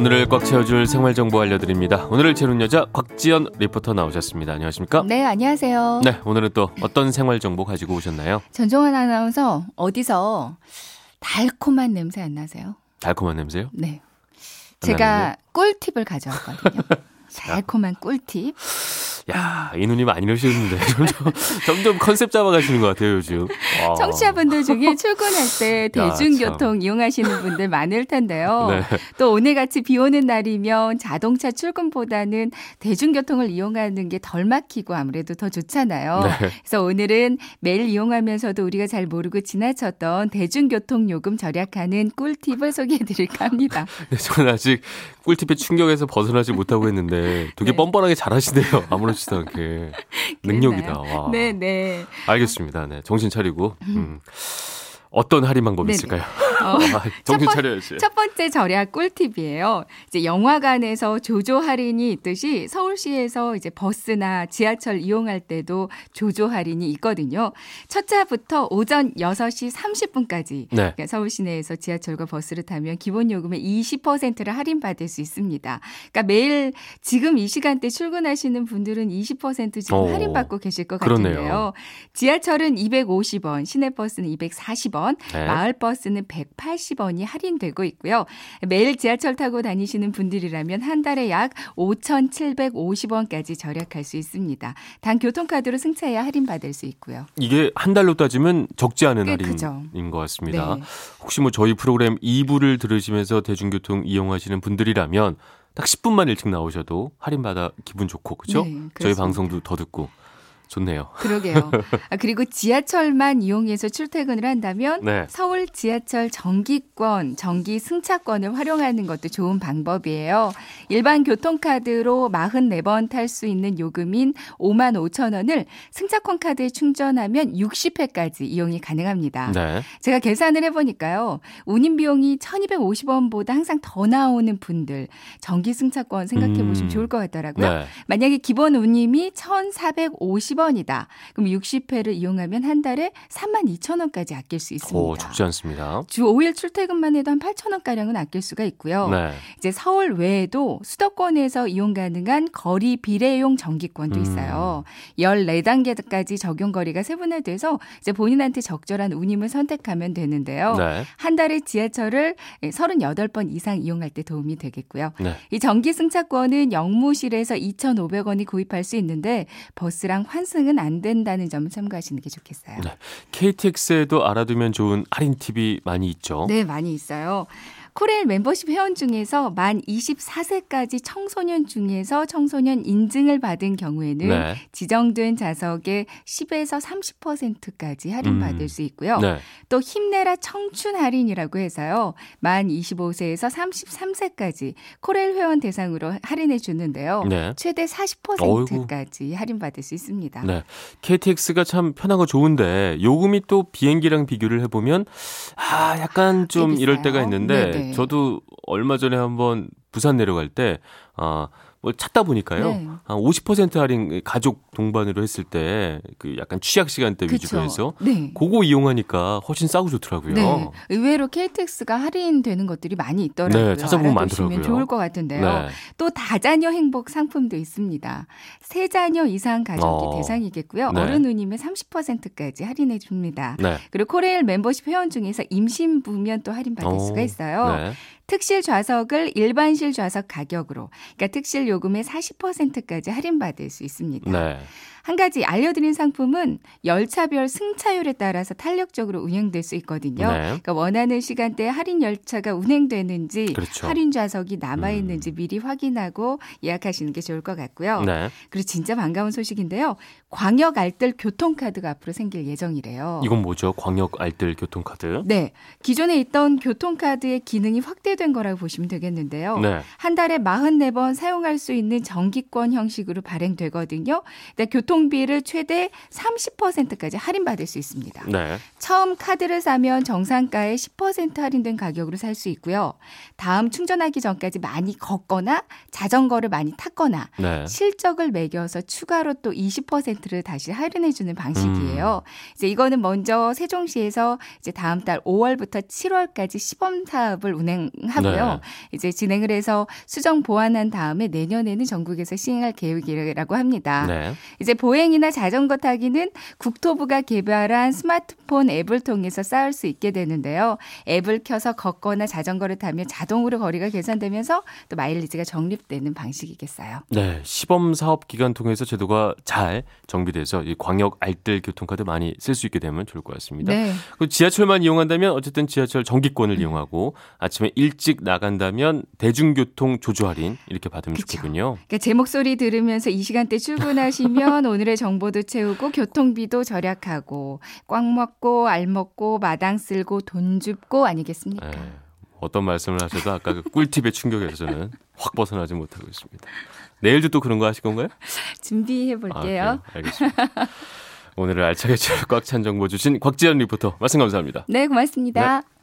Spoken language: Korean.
오늘을 꽉 채워줄 생활 정보 알려드립니다. 오늘을 채우는 여자 곽지연 리포터 나오셨습니다. 안녕하십니까? 네, 안녕하세요. 네, 오늘은 또 어떤 생활 정보 가지고 오셨나요? 전종환 아나운서 어디서 달콤한 냄새 안 나세요? 달콤한 냄새요? 네. 제가 꿀팁을 가져왔거든요. 달콤한 꿀팁. 야, 이 눈이 많이 넣으시는데 점점, 점점 컨셉 잡아가시는 것 같아요, 요즘. 와. 청취자분들 중에 출근할 때 대중교통 야, 이용하시는 분들 많을 텐데요. 네. 또 오늘같이 비 오는 날이면 자동차 출근보다는 대중교통을 이용하는 게 덜 막히고 아무래도 더 좋잖아요. 네. 그래서 오늘은 매일 이용하면서도 우리가 잘 모르고 지나쳤던 대중교통 요금 절약하는 꿀팁을 소개해 드릴까 합니다. 네, 저는 아직 꿀팁의 충격에서 벗어나지 못하고 했는데 되게 네. 뻔뻔하게 잘하시네요. 아무렇지도 않게. 능력이다. 와. 네, 네. 알겠습니다. 네. 정신 차리고. 음. 어떤 할인 방법이 네네. 있을까요? 어, 아, 정신 첫 차려야지. 첫 번째 절약 꿀팁이에요. 이제 영화관에서 조조 할인이 있듯이 서울시에서 이제 버스나 지하철 이용할 때도 조조 할인이 있거든요. 첫 차부터 오전 6시 30분까지 네. 그러니까 서울 시내에서 지하철과 버스를 타면 기본 요금의 20%를 할인받을 수 있습니다. 그러니까 매일 지금 이 시간대 출근하시는 분들은 20% 지금 오, 어, 할인받고 계실 것 그렇네요. 같은데요. 지하철은 250원, 시내버스는 240원, 100원, 네. 마을버스는 180원이 할인되고 있고요. 매일 지하철 타고 다니시는 분들이라면 한 달에 약 5,750원까지 절약할 수 있습니다. 단 교통카드로 승차해야 할인받을 수 있고요. 이게 한 달로 따지면 적지 않은 할인인. 것 같습니다. 네. 혹시 뭐 저희 프로그램 2부를 들으시면서 대중교통 이용하시는 분들이라면 딱 10분만 일찍 나오셔도 할인받아 기분 좋고 그죠? 네, 저희 방송도 더 듣고 좋네요. 그러게요. 아, 그리고 지하철만 이용해서 출퇴근을 한다면 네. 서울 지하철 정기권, 정기 승차권을 활용하는 것도 좋은 방법이에요. 일반 교통카드로 44번 탈 수 있는 요금인 5만 5천 원을 승차권 카드에 충전하면 60회까지 이용이 가능합니다. 네. 제가 계산을 해보니까요. 운임 비용이 1250원보다 항상 더 나오는 분들 정기 승차권 생각해 보시면 음. 좋을 것 같더라고요. 네. 만약에 기본 운임이 1450원 10원이다. 그럼 60회를 이용하면 한 달에 3만 2천 원까지 아낄 수 있습니다. 오, 죽지 않습니다. 주 5일 출퇴근만 해도 한 8천 원가량은 아낄 수가 있고요. 네. 이제 서울 외에도 수도권에서 이용 가능한 거리 비례용 정기권도 음. 있어요. 14단계까지 적용 거리가 세분화돼서 이제 본인한테 적절한 운임을 선택하면 되는데요. 네. 한 달에 지하철을 38번 이상 이용할 때 도움이 되겠고요. 네. 이 정기 승차권은 영무실에서 2,500원이 구입할 수 있는데 버스랑 환 환승은 안 된다는 점을 참고하시는 게 좋겠어요. 네. KTX에도 알아두면 좋은 할인 팁이 많이 있죠. 네, 많이 있어요. 코레일 멤버십 회원 중에서 만 24세까지 청소년 중에서 청소년 인증을 받은 경우에는 네. 지정된 좌석의 10에서 30%까지 할인받을 음. 수 있고요. 네. 또 힘내라 청춘 할인이라고 해서요. 만 25세에서 33세까지 코레일 회원 대상으로 할인해 주는데요. 네. 최대 40%까지 어이구. 할인받을 수 있습니다. 네. KTX가 참 편하고 좋은데 요금이 또 비행기랑 비교를 해보면 아 약간 좀 이럴 때가 있는데 저도 얼마 전에 한번 부산 내려갈 때, 아, 뭐 찾다 보니까요. 네. 한50% 할인 가족 동반으로 했을 때 그 약간 취약 시간대 그쵸. 위주로 해서 네. 그거 이용하니까 훨씬 싸고 좋더라고요. 네. 의외로 KTX가 할인되는 것들이 많이 있더라고요. 네, 찾아보면 많더라고요. 좋을 것 같은데요. 네. 또 다자녀 행복 상품도 있습니다. 세 자녀 이상 가족이 어. 대상이겠고요. 네. 어른 누님의 30%까지 할인해 줍니다. 네. 그리고 코레일 멤버십 회원 중에서 임신부면 또 할인 받을 어. 수가 있어요. 네. 특실 좌석을 일반실 좌석 가격으로, 그러니까 특실 요금의 40%까지 할인받을 수 있습니다. 네. 한 가지 알려드린 상품은 열차별 승차율에 따라서 탄력적으로 운영될 수 있거든요. 네. 그러니까 원하는 시간대에 할인 열차가 운행되는지 그렇죠. 할인 좌석이 남아 있는지 음. 미리 확인하고 예약하시는 게 좋을 것 같고요. 네. 그리고 진짜 반가운 소식인데요. 광역 알뜰 교통카드가 앞으로 생길 예정이래요. 이건 뭐죠? 광역 알뜰 교통카드? 네. 기존에 있던 교통카드의 기능이 확대된 거라고 보시면 되겠는데요. 네. 한 달에 44번 사용할 수 있는 정기권 형식으로 발행되거든요. 교통 교통비를 최대 30%까지 할인받을 수 있습니다. 네. 처음 카드를 사면 정상가의 10% 할인된 가격으로 살 수 있고요. 다음 충전하기 전까지 많이 걷거나 자전거를 많이 탔거나 네. 실적을 매겨서 추가로 또 20%를 다시 할인해주는 방식이에요. 음. 이제 이거는 먼저 세종시에서 이제 다음 달 5월부터 7월까지 시범 사업을 운행하고요. 네. 이제 진행을 해서 수정 보완한 다음에 내년 에는 전국에서 시행할 계획이라고 합니다. 네. 이제 보행이나 자전거 타기는 국토부가 개발한 스마트폰 앱을 통해서 쌓을 수 있게 되는데요. 앱을 켜서 걷거나 자전거를 타면 자동으로 거리가 계산되면서 또 마일리지가 적립되는 방식이겠어요. 네, 시범 사업 기간 통해서 제도가 잘 정비돼서 이 광역 알뜰 교통카드 많이 쓸 수 있게 되면 좋을 것 같습니다. 네. 그 지하철만 이용한다면 어쨌든 지하철 정기권을 음. 이용하고 아침에 일찍 나간다면 대중교통 조조 할인 이렇게 받으면 그쵸. 좋겠 군요. 그러니까 제 목소리 들으면서 이 시간대 출근하시면 오늘의 정보도 채우고 교통비도 절약하고 꽉 먹고 알 먹고 마당 쓸고 돈 줍고 아니겠습니까? 네. 어떤 말씀을 하셔도 아까 그 꿀팁의 충격에서 저는 확 벗어나지 못하고 있습니다. 내일도 또 그런 거 하실 건가요? 준비해 볼게요. 아, 알겠습니다. 오늘을 알차게 꽉 찬 정보 주신 곽지연 리포터 말씀 감사합니다. 네, 고맙습니다. 네.